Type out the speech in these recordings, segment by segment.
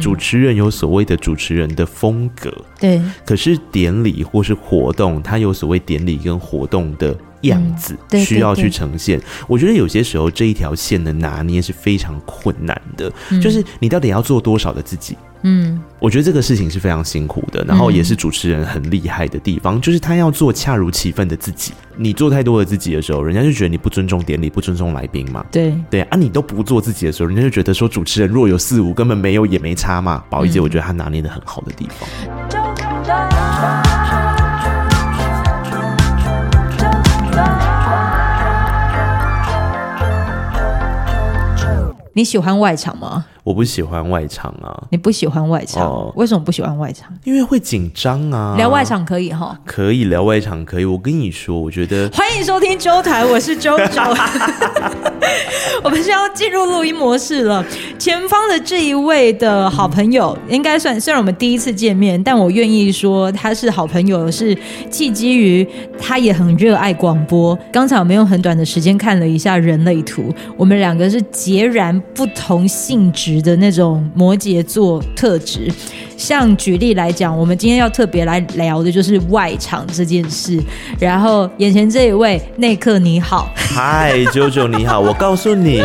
主持人有所谓的主持人的风格，对。可是典礼或是活动，它有所谓典礼跟活动的样子，需要去呈现。我觉得有些时候这一条线的拿捏是非常困难的，就是你到底要做多少的自己。嗯，我觉得这个事情是非常辛苦的，然后也是主持人很厉害的地方，嗯、就是他要做恰如其分的自己。你做太多的自己的时候，人家就觉得你不尊重典礼，不尊重来宾嘛。对对啊，你都不做自己的时候，人家就觉得说主持人若有似无，根本没有也没差嘛。宝仪姐，我觉得他拿捏的很好的地方。你喜欢外场吗？我不喜欢外场啊！你不喜欢外场？哦、为什么不喜欢外场？因为会紧张啊！聊外场可以哈？可以聊外场，可以。我跟你说，我觉得欢迎收听周台，我是周周。我们是要进入录音模式了。前方的这一位的好朋友，应该算虽然我们第一次见面，但我愿意说他是好朋友，是契机于他也很热爱广播。刚才我们用很短的时间看了一下人类图，我们两个是截然不同性质的那种摩羯座特质，像举例来讲，我们今天要特别来聊的就是外场这件事。然后眼前这一位内克你好，嗨九九你好，我告诉你，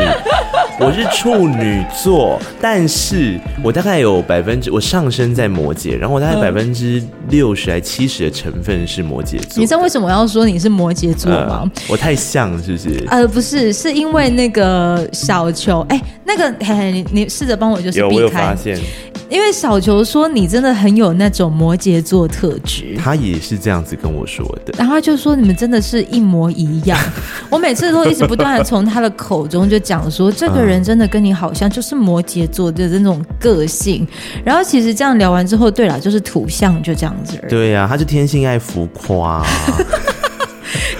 我是处女座，但是我大概有百分之我上升在摩羯，然后我大概百分之六十还七十的成分是摩羯座。你知道为什么我要说你是摩羯座吗？呃、我太像是不是？呃，不是，是因为那个小球，哎，那个嘿嘿，你你。试着帮我，就是避开。有，我有发现。因为小球说你真的很有那种摩羯座特质，他也是这样子跟我说的。然后他就说你们真的是一模一样。我每次都一直不断的从他的口中就讲说，这个人真的跟你好像，就是摩羯座的那种个性。然后其实这样聊完之后，对了，就是土象就这样子。对呀、啊，他就天性爱浮夸。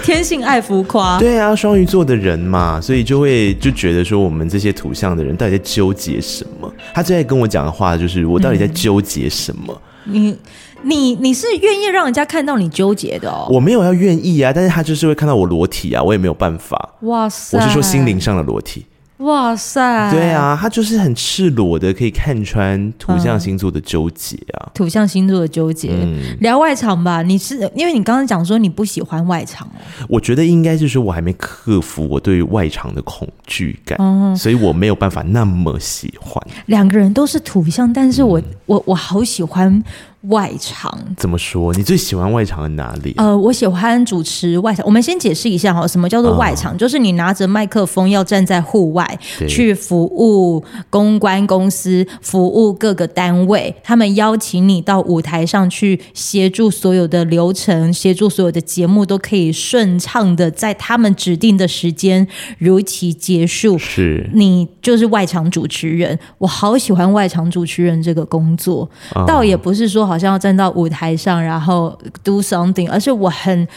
天性爱浮夸，对啊，双鱼座的人嘛，所以就会就觉得说，我们这些土象的人到底在纠结什么？他最爱跟我讲的话就是，我到底在纠结什么？嗯、你你你是愿意让人家看到你纠结的哦？我没有要愿意啊，但是他就是会看到我裸体啊，我也没有办法。哇塞，我是说心灵上的裸体。哇塞！对啊，他就是很赤裸的，可以看穿土象星座的纠结啊。土象星座的纠结，嗯、聊外场吧。你是因为你刚刚讲说你不喜欢外场哦。我觉得应该就是我还没克服我对于外场的恐惧感，嗯、所以我没有办法那么喜欢。两个人都是土象，但是我、嗯、我我好喜欢。外场怎么说？你最喜欢外场的哪里？呃，我喜欢主持外场。我们先解释一下哈，什么叫做外场？哦、就是你拿着麦克风要站在户外对去服务公关公司，服务各个单位，他们邀请你到舞台上去协助所有的流程，协助所有的节目都可以顺畅的在他们指定的时间如期结束。是，你就是外场主持人。我好喜欢外场主持人这个工作，哦、倒也不是说好。好像要站到舞台上，然后 do something，而是我很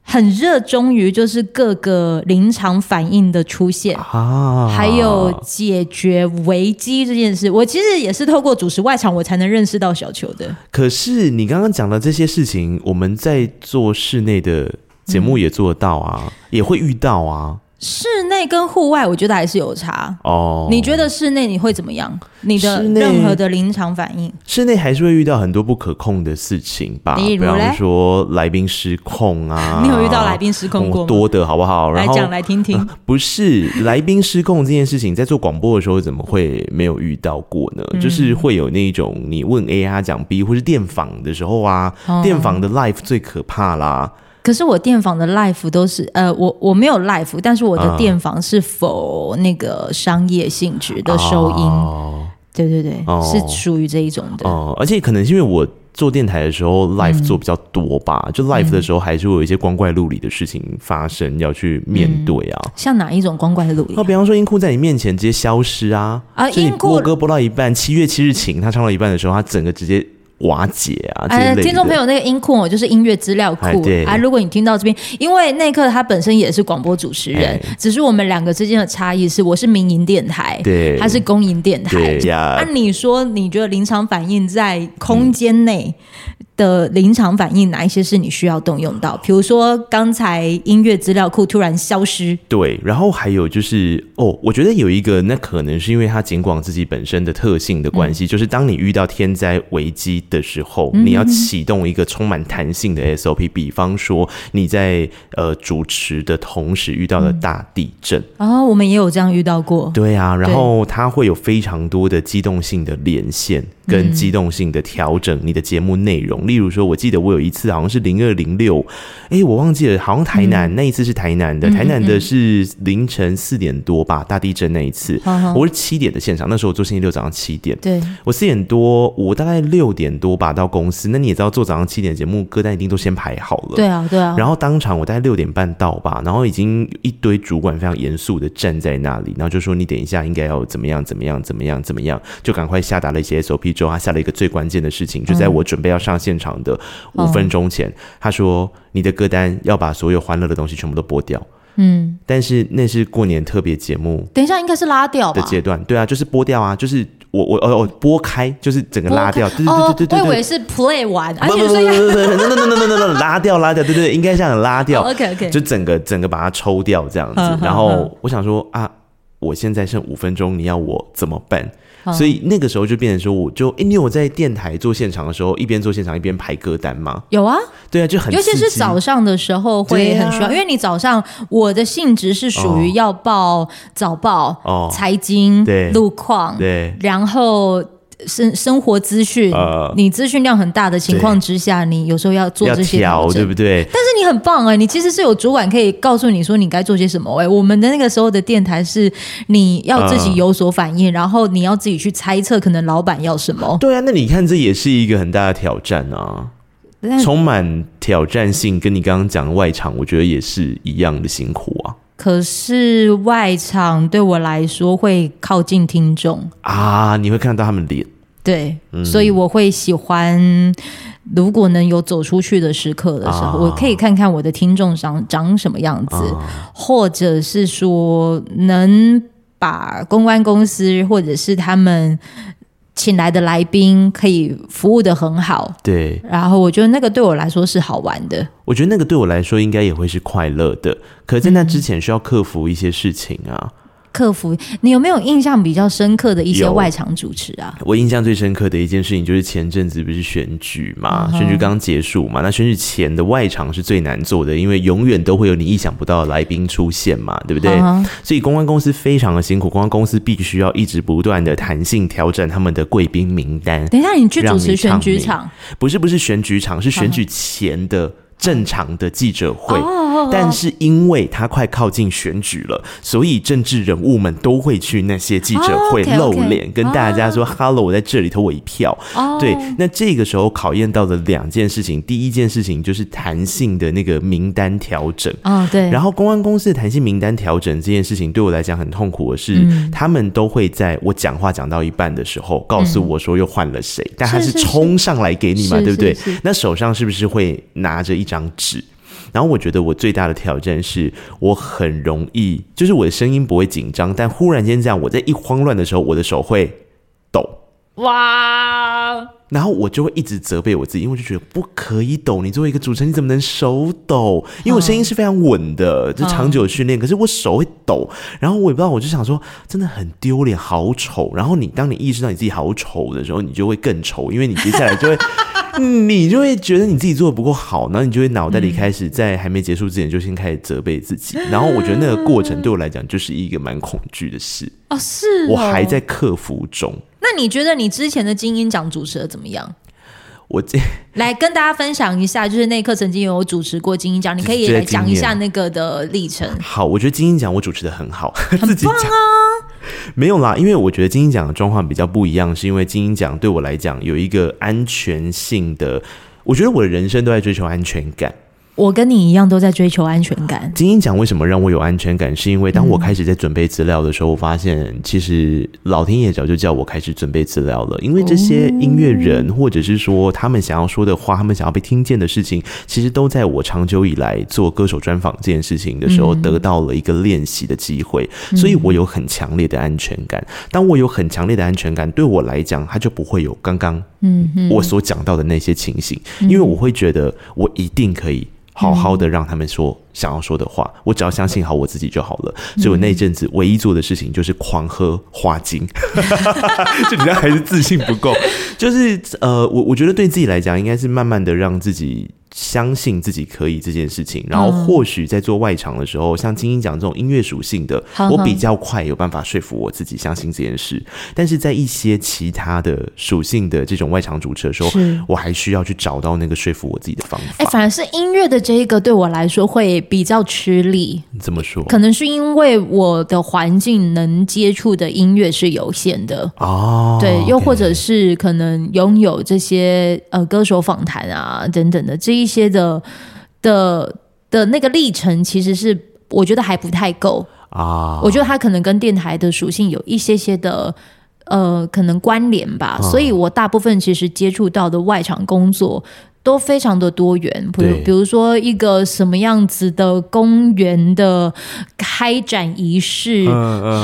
很热衷于就是各个临场反应的出现啊，还有解决危机这件事。我其实也是透过主持外场，我才能认识到小球的。可是你刚刚讲的这些事情，我们在做室内的节目也做得到啊，嗯、也会遇到啊。室内跟户外，我觉得还是有差哦。你觉得室内你会怎么样？你的任何的临场反应？室内还是会遇到很多不可控的事情吧？比如说来宾失控啊。你有遇到来宾失控过吗？多的好不好？来讲来听听。不是来宾失控这件事情，在做广播的时候怎么会没有遇到过呢？就是会有那种你问 A 他讲 B，或是电访的时候啊，电访的 life 最可怕啦。可是我电访的 life 都是呃，我我没有 life，但是我的电访是否那个商业性质的收音？哦、对对对，哦、是属于这一种的。哦，而且可能是因为我做电台的时候 life 做比较多吧，嗯、就 life 的时候还是会有一些光怪陆离的事情发生，要去面对啊。嗯、像哪一种光怪陆离？那比方说音库在你面前直接消失啊，啊，音库播歌播到一半，七月七日晴，他唱到一半的时候，他整个直接。瓦解啊！呃，听众朋友，那个音库就是音乐资料库啊。如果你听到这边，因为内克他本身也是广播主持人，哎、只是我们两个之间的差异是，我是民营电台，对，他是公营电台。按你说，你觉得临场反应在空间内？嗯的临场反应，哪一些是你需要动用到？比如说刚才音乐资料库突然消失，对，然后还有就是哦，我觉得有一个，那可能是因为它尽管自己本身的特性的关系，嗯、就是当你遇到天灾危机的时候，嗯、你要启动一个充满弹性的 SOP，比方说你在呃主持的同时遇到了大地震，然后、嗯。哦、我们也有这样遇到过，对啊，然后它会有非常多的机动性的连线。跟机动性的调整你的节目内容，嗯、例如说，我记得我有一次好像是零二零六，哎，我忘记了，好像台南、嗯、那一次是台南的，台南的是凌晨四点多吧，大地震那一次，我是七点的现场，那时候我做星期六早上七点，对，我四点多，我大概六点多吧到公司，那你也知道做早上七点节目，歌单一定都先排好了，对啊，对啊，然后当场我大概六点半到吧，然后已经一堆主管非常严肃的站在那里，然后就说你等一下应该要怎么样怎么样怎么样怎么样，就赶快下达了一些 SOP 之后，他下了一个最。关键的事情就在我准备要上现场的五分钟前，嗯、他说：“你的歌单要把所有欢乐的东西全部都播掉。”嗯，但是那是过年特别节目，等一下应该是拉掉的阶段。对啊，就是播掉啊，就是我我哦拨开，就是整个拉掉。对对对对对，我以为是 play 完，不不不不不不拉掉拉掉，对对，应该这样拉掉。OK OK，就整个整个把它抽掉这样子。然后我想说啊，我现在剩五分钟，你要我怎么办？所以那个时候就变成说，我就哎、欸，你有在电台做现场的时候，一边做现场一边排歌单吗？有啊，对啊，就很，尤其是早上的时候会很需要，啊、因为你早上我的性质是属于要报早报、哦、财经、对。路况，对，然后。生生活资讯，呃、你资讯量很大的情况之下，你有时候要做这些调整，对不对？但是你很棒哎、欸，你其实是有主管可以告诉你说你该做些什么哎、欸。我们的那个时候的电台是你要自己有所反应，呃、然后你要自己去猜测可能老板要什么。对啊，那你看这也是一个很大的挑战啊，充满挑战性，跟你刚刚讲的外场，我觉得也是一样的辛苦啊。可是外场对我来说会靠近听众啊，你会看到他们脸。对，嗯、所以我会喜欢，如果能有走出去的时刻的时候，啊、我可以看看我的听众长长什么样子，啊、或者是说能把公关公司或者是他们请来的来宾可以服务的很好。对，然后我觉得那个对我来说是好玩的。我觉得那个对我来说应该也会是快乐的，可是在那之前需要克服一些事情啊。嗯客服，你有没有印象比较深刻的一些外场主持啊？我印象最深刻的一件事情就是前阵子不是选举嘛，嗯、选举刚结束嘛，那选举前的外场是最难做的，因为永远都会有你意想不到的来宾出现嘛，对不对？嗯、所以公关公司非常的辛苦，公关公司必须要一直不断的弹性调整他们的贵宾名单。等一下，你去主持选举场？不是，不是选举场，是选举前的正常的记者会。哦但是因为他快靠近选举了，所以政治人物们都会去那些记者会露脸，跟大家说 “hello”，我在这里投我一票。对，那这个时候考验到的两件事情，第一件事情就是弹性的那个名单调整。啊，对。然后公安公司的弹性名单调整这件事情，对我来讲很痛苦的是，他们都会在我讲话讲到一半的时候，告诉我说又换了谁，但他是冲上来给你嘛，对不对？那手上是不是会拿着一张纸？然后我觉得我最大的挑战是我很容易，就是我的声音不会紧张，但忽然间这样，我在一慌乱的时候，我的手会抖。哇！然后我就会一直责备我自己，因为我就觉得不可以抖。你作为一个主持人，你怎么能手抖？因为我声音是非常稳的，就长久训练，可是我手会抖。然后我也不知道，我就想说，真的很丢脸，好丑。然后你当你意识到你自己好丑的时候，你就会更丑，因为你接下来就会。你就会觉得你自己做的不够好，然后你就会脑袋里开始在还没结束之前就先开始责备自己，然后我觉得那个过程对我来讲就是一个蛮恐惧的事哦，是哦，我还在克服中。那你觉得你之前的精英奖主持的怎么样？我这 来跟大家分享一下，就是那一刻曾经有主持过金鹰奖，你可以来讲一下那个的历程。好，我觉得金鹰奖我主持的很好，很棒啊。自己讲没有啦，因为我觉得金鹰奖的状况比较不一样，是因为金鹰奖对我来讲有一个安全性的，我觉得我的人生都在追求安全感。我跟你一样都在追求安全感。金鹰奖为什么让我有安全感？是因为当我开始在准备资料的时候，我发现其实老天爷早就叫我开始准备资料了。因为这些音乐人，或者是说他们想要说的话，他们想要被听见的事情，其实都在我长久以来做歌手专访这件事情的时候得到了一个练习的机会。所以我有很强烈的安全感。当我有很强烈的安全感，对我来讲，它就不会有刚刚嗯嗯，我所讲到的那些情形，因为我会觉得我一定可以好好的让他们说。想要说的话，我只要相信好我自己就好了。所以我那阵子唯一做的事情就是狂喝花精，就你知道还是自信不够。就是呃，我我觉得对自己来讲，应该是慢慢的让自己相信自己可以这件事情。然后或许在做外场的时候，像菁英讲这种音乐属性的，我比较快有办法说服我自己相信这件事。但是在一些其他的属性的这种外场主持的时候，我还需要去找到那个说服我自己的方法。哎，反而是音乐的这一个对我来说会。比较吃力，怎么说？可能是因为我的环境能接触的音乐是有限的哦。对，又或者是可能拥有这些呃歌手访谈啊等等的这一些的的的那个历程，其实是我觉得还不太够啊。我觉得它可能跟电台的属性有一些些的呃可能关联吧。所以我大部分其实接触到的外场工作。都非常的多元，比如比如说一个什么样子的公园的开展仪式，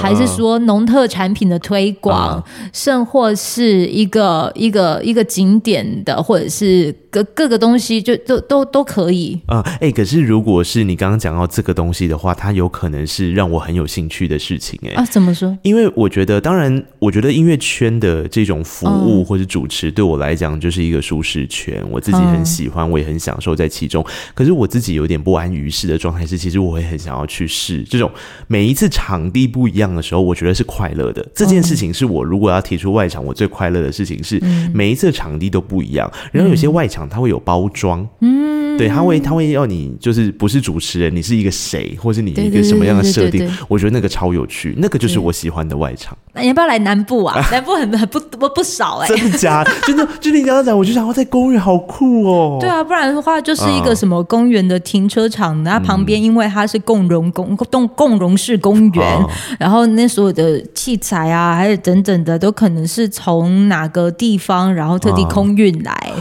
还是说农特产品的推广，甚或是一个一个一个景点的，或者是各各个东西，就都都都可以。啊，哎，可是如果是你刚刚讲到这个东西的话，它有可能是让我很有兴趣的事情，哎，啊，怎么说？因为我觉得，当然，我觉得音乐圈的这种服务或者主持，对我来讲就是一个舒适圈，我自己。很喜欢，我也很享受在其中。可是我自己有点不安于室的状态是，其实我会很想要去试这种每一次场地不一样的时候，我觉得是快乐的。这件事情是我如果要提出外场，我最快乐的事情是每一次场地都不一样。然后有些外场它会有包装，嗯，对，他会他会要你就是不是主持人，你是一个谁，或是你一个什么样的设定？我觉得那个超有趣，那个就是我喜欢的外场。那你要不要来南部啊？南部很很不不不少哎、欸，真的假的？真的，就你刚刚讲，我就想要在公园好酷哦。对啊，不然的话就是一个什么公园的停车场，那、嗯、旁边因为它是共融公共共融式公园，哦、然后那所有的器材啊，还有等等的，都可能是从哪个地方，然后特地空运来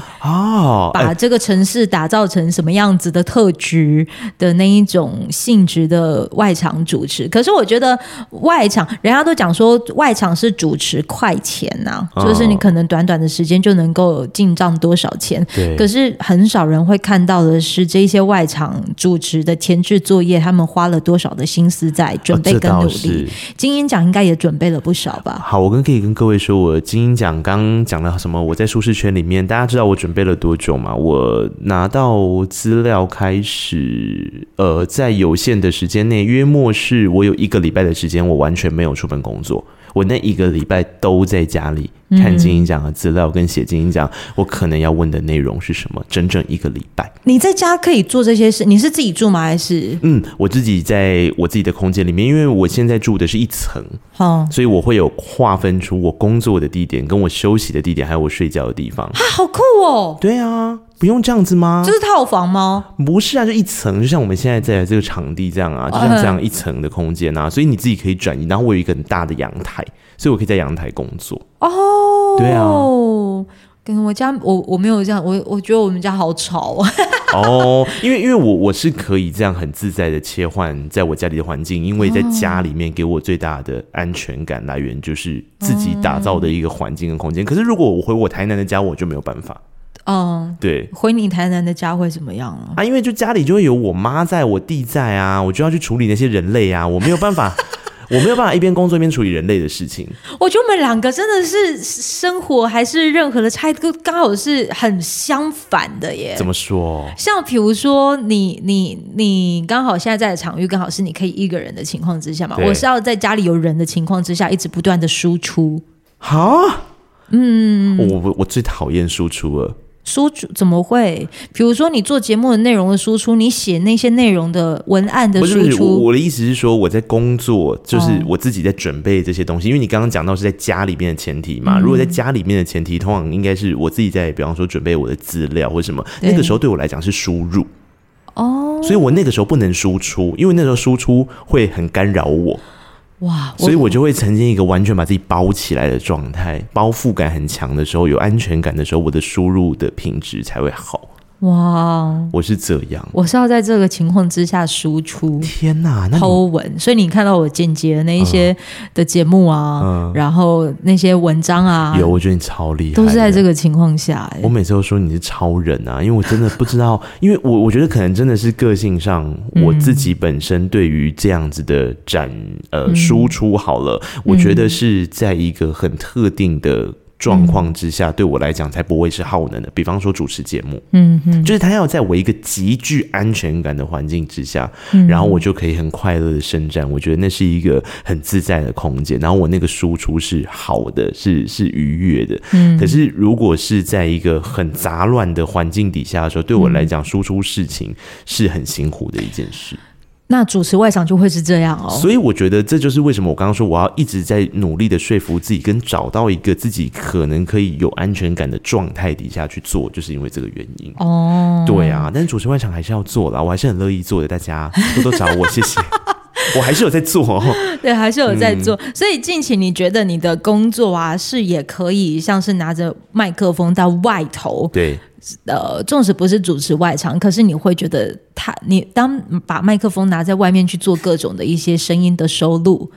哦，把这个城市打造成什么样子的特局的那一种性质的外场主持。可是我觉得外场人家都讲说。外场是主持快钱呐、啊，就是你可能短短的时间就能够进账多少钱。对。可是很少人会看到的是这些外场主持的前置作业，他们花了多少的心思在准备跟努力。精英奖应该也准备了不少吧？好，我跟可以跟各位说，我精英奖刚讲了什么？我在舒适圈里面，大家知道我准备了多久嘛？我拿到资料开始，呃，在有限的时间内，约莫是我有一个礼拜的时间，我完全没有出门工作。我那一个礼拜都在家里看菁英奖的资料，跟写菁英奖，我可能要问的内容是什么？整整一个礼拜，你在家可以做这些事？你是自己住吗？还是？嗯，我自己在我自己的空间里面，因为我现在住的是一层，哦，所以我会有划分出我工作的地点、跟我休息的地点，还有我睡觉的地方。啊，好酷哦！对啊。不用这样子吗？这是套房吗？不是啊，就一层，就像我们现在在这个场地这样啊，就像这样一层的空间啊，所以你自己可以转移。然后我有一个很大的阳台，所以我可以在阳台工作。哦，对啊，跟我家我我没有这样，我我觉得我们家好吵啊。哦，因为因为我我是可以这样很自在的切换在我家里的环境，因为在家里面给我最大的安全感来源就是自己打造的一个环境跟空间。可是如果我回我台南的家，我就没有办法。嗯，对，回你台南的家会怎么样啊？啊，因为就家里就会有我妈在，我弟在啊，我就要去处理那些人类啊，我没有办法，我没有办法一边工作一边处理人类的事情。我觉得我们两个真的是生活还是任何的差都刚好是很相反的耶。怎么说？像比如说你你你刚好现在在的场域刚好是你可以一个人的情况之下嘛，我是要在家里有人的情况之下一直不断的输出。好，嗯，我我我最讨厌输出了。输出怎么会？比如说你做节目的内容的输出，你写那些内容的文案的输出。不是，我的意思是说，我在工作，就是我自己在准备这些东西。哦、因为你刚刚讲到是在家里面的前提嘛，嗯、如果在家里面的前提，通常应该是我自己在，比方说准备我的资料或什么，那个时候对我来讲是输入。哦，所以我那个时候不能输出，因为那时候输出会很干扰我。哇！所以我就会曾经一个完全把自己包起来的状态，包覆感很强的时候，有安全感的时候，我的输入的品质才会好。哇，我是这样，我是要在这个情况之下输出。天哪，那 Po 文，所以你看到我剪辑的那一些的节目啊，嗯、然后那些文章啊，有，我觉得你超厉害，都是在这个情况下、欸。我每次都说你是超人啊，因为我真的不知道，因为我我觉得可能真的是个性上，我自己本身对于这样子的展呃输出好了，嗯、我觉得是在一个很特定的。状况之下，对我来讲才不会是耗能的。比方说主持节目，嗯嗯，就是他要在我一个极具安全感的环境之下，嗯，然后我就可以很快乐的伸展。我觉得那是一个很自在的空间，然后我那个输出是好的，是是愉悦的。嗯，可是如果是在一个很杂乱的环境底下的时候，对我来讲，输出事情是很辛苦的一件事。那主持外场就会是这样哦，所以我觉得这就是为什么我刚刚说我要一直在努力的说服自己，跟找到一个自己可能可以有安全感的状态底下去做，就是因为这个原因哦。对啊，但是主持外场还是要做啦，我还是很乐意做的，大家多多找我，谢谢。我还是有在做哦，对，还是有在做。嗯、所以近期你觉得你的工作啊，是也可以像是拿着麦克风到外头，对。呃，纵使不是主持外场，可是你会觉得他，你当把麦克风拿在外面去做各种的一些声音的收录，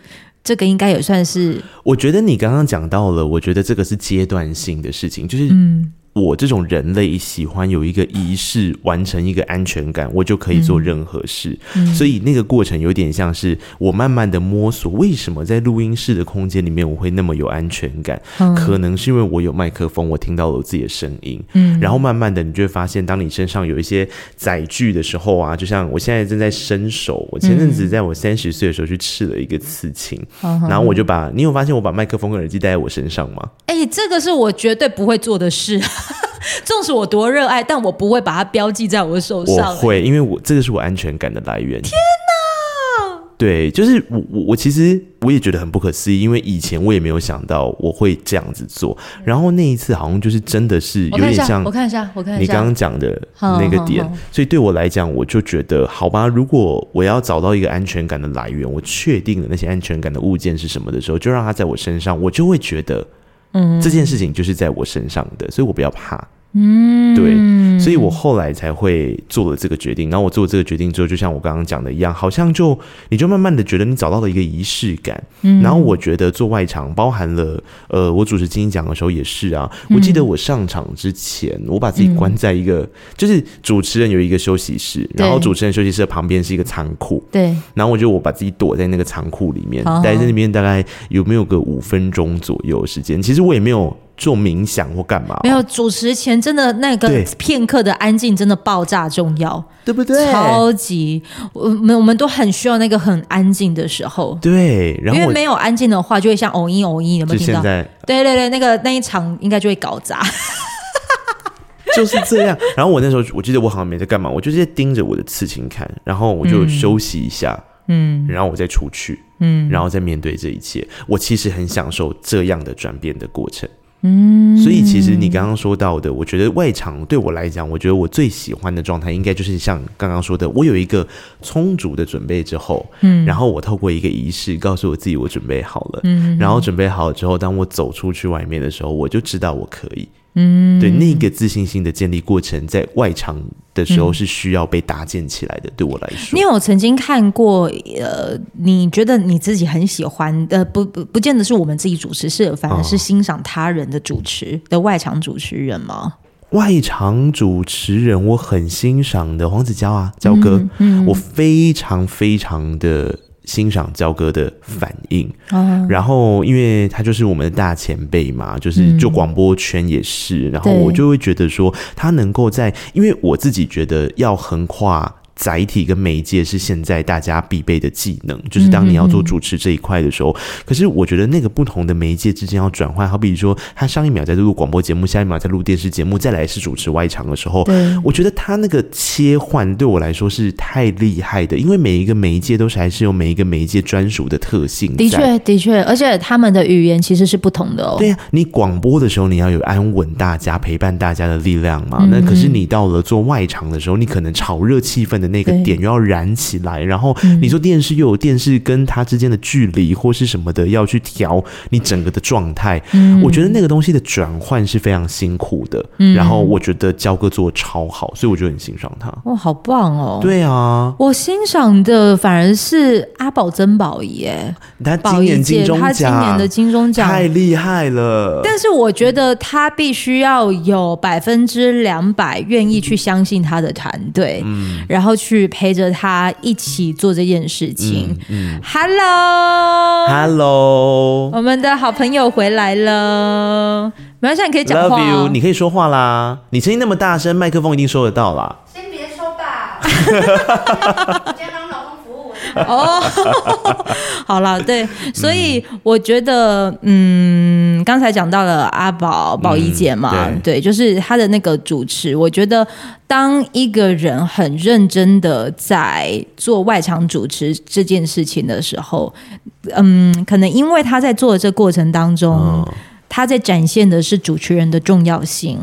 这个应该也算是。我觉得你刚刚讲到了，我觉得这个是阶段性的事情，就是嗯。我这种人类喜欢有一个仪式，完成一个安全感，我就可以做任何事。所以那个过程有点像是我慢慢的摸索，为什么在录音室的空间里面我会那么有安全感？嗯、可能是因为我有麦克风，我听到了我自己的声音。嗯，然后慢慢的，你就会发现，当你身上有一些载具的时候啊，就像我现在正在伸手，我前阵子在我三十岁的时候去刺了一个刺青，嗯、然后我就把，你有发现我把麦克风跟耳机戴在我身上吗？哎、欸，这个是我绝对不会做的事。纵使我多热爱，但我不会把它标记在我的手上。我会，因为我这个是我安全感的来源。天哪！对，就是我我我其实我也觉得很不可思议，因为以前我也没有想到我会这样子做。然后那一次好像就是真的是有点像，我看一下，我看一下，你刚刚讲的那个点。所以对我来讲，我就觉得好吧，如果我要找到一个安全感的来源，我确定了那些安全感的物件是什么的时候，就让它在我身上，我就会觉得。这件事情就是在我身上的，所以我不要怕。嗯，对，所以我后来才会做了这个决定。然后我做了这个决定之后，就像我刚刚讲的一样，好像就你就慢慢的觉得你找到了一个仪式感。嗯，然后我觉得做外场包含了，呃，我主持金鹰奖的时候也是啊。我记得我上场之前，我把自己关在一个，就是主持人有一个休息室，然后主持人休息室的旁边是一个仓库。对，然后我就我把自己躲在那个仓库里面，待在那边大概有没有个五分钟左右时间。其实我也没有。做冥想或干嘛？没有，主持前真的那个片刻的安静真的爆炸重要，对不对？超级，我们我们都很需要那个很安静的时候。对，然后因为没有安静的话，就会像偶音偶音，有没有听到？对对对，那个那一场应该就会搞砸。就是这样。然后我那时候我记得我好像没在干嘛，我就在盯着我的刺青看，然后我就休息一下，嗯，然后我再出去，嗯，然后再面对这一切。我其实很享受这样的转变的过程。嗯，所以其实你刚刚说到的，我觉得外场对我来讲，我觉得我最喜欢的状态，应该就是像刚刚说的，我有一个充足的准备之后，嗯，然后我透过一个仪式告诉我自己我准备好了，嗯，然后准备好了之后，当我走出去外面的时候，我就知道我可以。嗯，对，那个自信心的建立过程，在外场的时候是需要被搭建起来的。嗯、对我来说，你有曾经看过？呃，你觉得你自己很喜欢的，不不，不见得是我们自己主持，是反而是欣赏他人的主持的外场主持人吗？外场主持人，我很欣赏的黄子佼啊，佼哥，嗯，嗯，我非常非常的。欣赏焦哥的反应，嗯、然后因为他就是我们的大前辈嘛，就是就广播圈也是，嗯、然后我就会觉得说他能够在，因为我自己觉得要横跨。载体跟媒介是现在大家必备的技能，就是当你要做主持这一块的时候。可是我觉得那个不同的媒介之间要转换，好比说他上一秒在录广播节目，下一秒在录电视节目，再来是主持外场的时候，对我觉得他那个切换对我来说是太厉害的，因为每一个媒介都是还是有每一个媒介专属的特性。的确，的确，而且他们的语言其实是不同的哦。对呀、啊，你广播的时候你要有安稳大家、陪伴大家的力量嘛。那可是你到了做外场的时候，你可能炒热气氛的那个点又要燃起来，然后你说电视又有电视跟它之间的距离或是什么的要去调你整个的状态，嗯我觉得那个东西的转换是非常辛苦的。嗯然后我觉得焦哥做的超好，所以我就很欣赏他。哇，好棒哦！对啊，我欣赏的反而是阿宝珍宝仪，哎，他今年金钟奖，他今年的金钟奖太厉害了。但是我觉得他必须要有百分之两百愿意去相信他的团队，嗯，然后去陪着他一起做这件事情。嗯，Hello，Hello，我们的好朋友回来了。没关系，你可以讲话。Love you，你可以说话啦。你声音那么大声，麦克风一定收得到啦。先别说吧。哦，好了，对，所以我觉得，嗯，刚才讲到了阿宝宝仪姐嘛，嗯、对，对，就是她的那个主持，我觉得当一个人很认真的在做外场主持这件事情的时候，嗯，可能因为他在做的这个过程当中。嗯他在展现的是主持人的重要性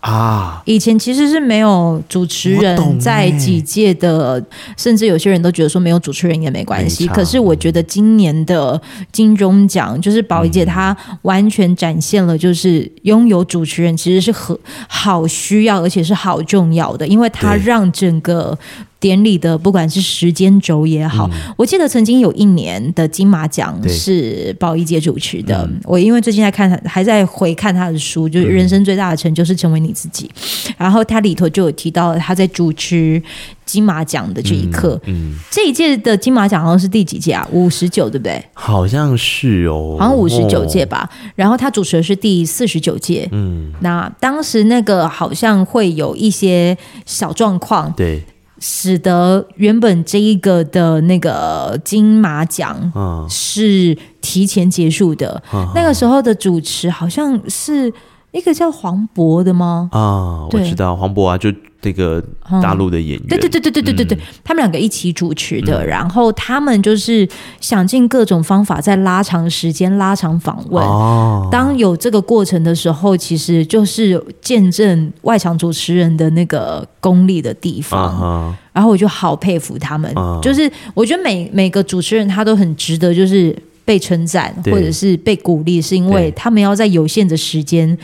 啊！以前其实是没有主持人在几届的，欸、甚至有些人都觉得说没有主持人也没关系。可是我觉得今年的金钟奖就是宝仪姐，她完全展现了，就是拥有主持人其实是很好需要，而且是好重要的，因为她让整个。典礼的不管是时间轴也好，嗯、我记得曾经有一年的金马奖是宝一姐主持的。嗯、我因为最近在看，还在回看他的书，就是人生最大的成就是成为你自己。嗯、然后他里头就有提到他在主持金马奖的这一刻。嗯，嗯这一届的金马奖好像是第几届啊？五十九，对不对？好像是哦，好像五十九届吧。哦、然后他主持的是第四十九届。嗯，那当时那个好像会有一些小状况。对。使得原本这一个的那个金马奖是提前结束的，嗯、那个时候的主持好像是一个叫黄渤的吗？啊，我知道黄渤啊，就这个大陆的演员。对对对对对对对对，他们两个一起主持的，然后他们就是想尽各种方法在拉长时间、拉长访问。哦，当有这个过程的时候，其实就是见证外场主持人的那个功力的地方。然后我就好佩服他们，就是我觉得每每个主持人他都很值得，就是。被称赞或者是被鼓励，是因为他们要在有限的时间。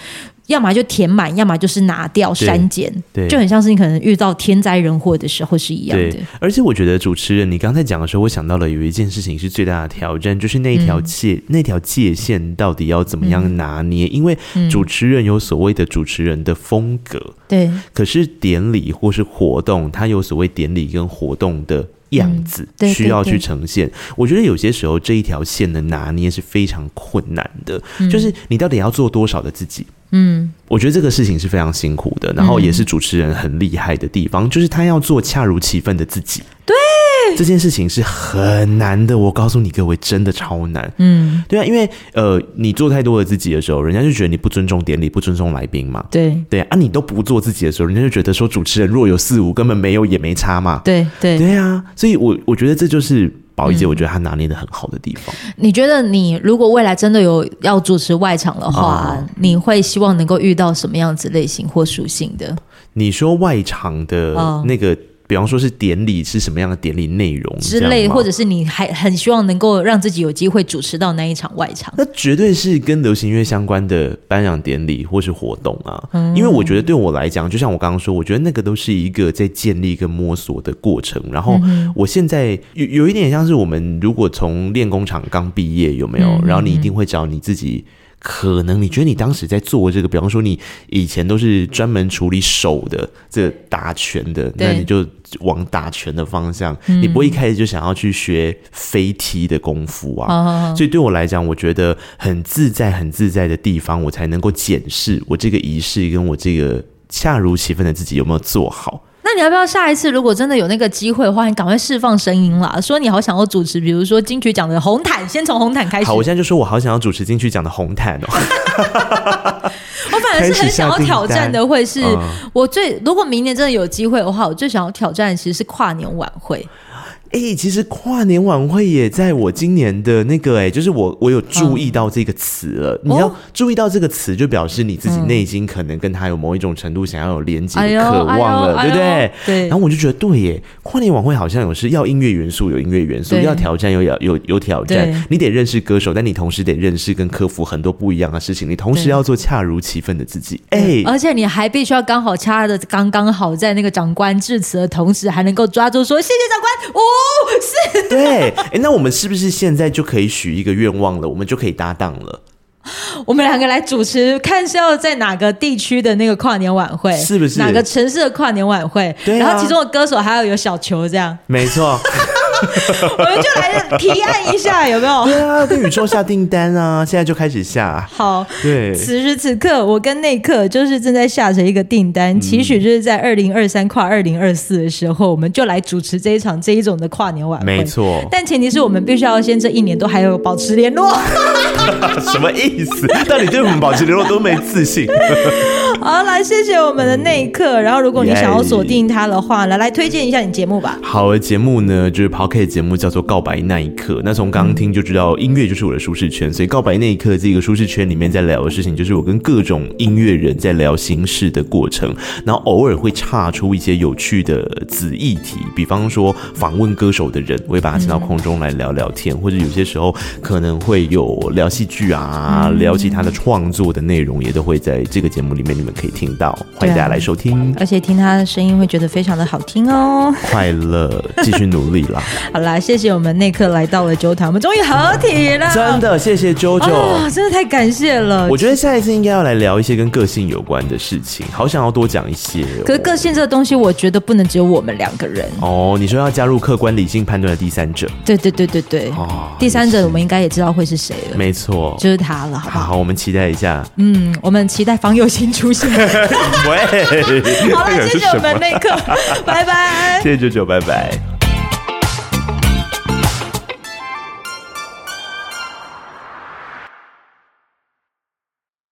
要么就填满，要么就是拿掉、删减，对，就很像是你可能遇到天灾人祸的时候是一样的。而且我觉得主持人，你刚才讲的时候，我想到了有一件事情是最大的挑战，就是那条界、嗯、那条界限到底要怎么样拿捏？嗯、因为主持人有所谓的主持人的风格，对、嗯，可是典礼或是活动，它有所谓典礼跟活动的。样子需要去呈现，我觉得有些时候这一条线的拿捏是非常困难的，就是你到底要做多少的自己？嗯，我觉得这个事情是非常辛苦的，然后也是主持人很厉害的地方，就是他要做恰如其分的自己。对。这件事情是很难的，我告诉你各位，真的超难。嗯，对啊，因为呃，你做太多的自己的时候，人家就觉得你不尊重典礼，不尊重来宾嘛。对对啊，你都不做自己的时候，人家就觉得说主持人若有似无，根本没有也没差嘛。对对对啊，所以我我觉得这就是宝仪姐，我觉得她拿捏的很好的地方。你觉得你如果未来真的有要主持外场的话，哦、你会希望能够遇到什么样子类型或属性的？你说外场的那个。哦比方说是典礼是什么样的典礼内容之类，或者是你还很希望能够让自己有机会主持到那一场外场？那绝对是跟流行音乐相关的颁奖典礼或是活动啊。嗯，因为我觉得对我来讲，就像我刚刚说，我觉得那个都是一个在建立跟摸索的过程。然后我现在有有一点像是我们如果从练功场刚毕业有没有？然后你一定会找你自己。可能你觉得你当时在做这个，比方说你以前都是专门处理手的，这个打拳的，那你就往打拳的方向，嗯、你不会一开始就想要去学飞踢的功夫啊。哦、所以对我来讲，我觉得很自在、很自在的地方，我才能够检视我这个仪式跟我这个恰如其分的自己有没有做好。那你要不要下一次，如果真的有那个机会的话，你赶快释放声音啦！说你好想要主持，比如说金曲奖的红毯，先从红毯开始。好，我现在就说我好想要主持金曲奖的红毯哦。我反而是很想要挑战的，会是我最如果明年真的有机会的话，我最想要挑战的其实是跨年晚会。哎、欸，其实跨年晚会也在我今年的那个哎、欸，就是我我有注意到这个词了。哦、你要注意到这个词，就表示你自己内心可能跟他有某一种程度想要有连接的渴望了，对不对？对。然后我就觉得对耶，跨年晚会好像有是要音乐元素，有音乐元素，要挑战，有有有有挑战。你得认识歌手，但你同时得认识跟克服很多不一样的事情。你同时要做恰如其分的自己，哎、欸，而且你还必须要刚好掐的刚刚好，在那个长官致辞的同时，还能够抓住说谢谢长官。哦，是。对，哎，那我们是不是现在就可以许一个愿望了？我们就可以搭档了。我们两个来主持，看是要在哪个地区的那个跨年晚会，是不是哪个城市的跨年晚会？对、啊，然后其中的歌手还要有小球，这样没错。我们就来提案一下，有没有？对啊，跟宇宙下订单啊！现在就开始下。好，对。此时此刻，我跟内克就是正在下着一个订单，期许就是在二零二三跨二零二四的时候，我们就来主持这一场这一种的跨年晚会。没错。但前提是我们必须要先这一年都还有保持联络。什么意思？但你对我们保持联络都没自信。好，来谢谢我们的内克。然后，如果你想要锁定他的话，来来推荐一下你节目吧。好的节目呢，就是跑。K 节目叫做《告白那一刻》，那从刚刚听就知道，音乐就是我的舒适圈，所以《告白那一刻》这个舒适圈里面在聊的事情，就是我跟各种音乐人在聊心事的过程，然后偶尔会岔出一些有趣的子议题，比方说访问歌手的人，我会把他请到空中来聊聊天，或者有些时候可能会有聊戏剧啊，聊其他的创作的内容，也都会在这个节目里面，你们可以听到，欢迎大家来收听，而且听他的声音会觉得非常的好听哦，快乐，继续努力啦。好啦，谢谢我们那刻来到了啾团，我们终于合体了。真的，谢谢啾啾，哦，真的太感谢了。我觉得下一次应该要来聊一些跟个性有关的事情，好想要多讲一些哦。可是个性这个东西，我觉得不能只有我们两个人。哦，你说要加入客观理性判断的第三者？对对对对对。哦，第三者我们应该也知道会是谁了。没错，就是他了。好不好？好，我们期待一下。嗯，我们期待方佑新出现。喂，好了，谢谢我们内克，拜拜。谢谢九九，拜拜。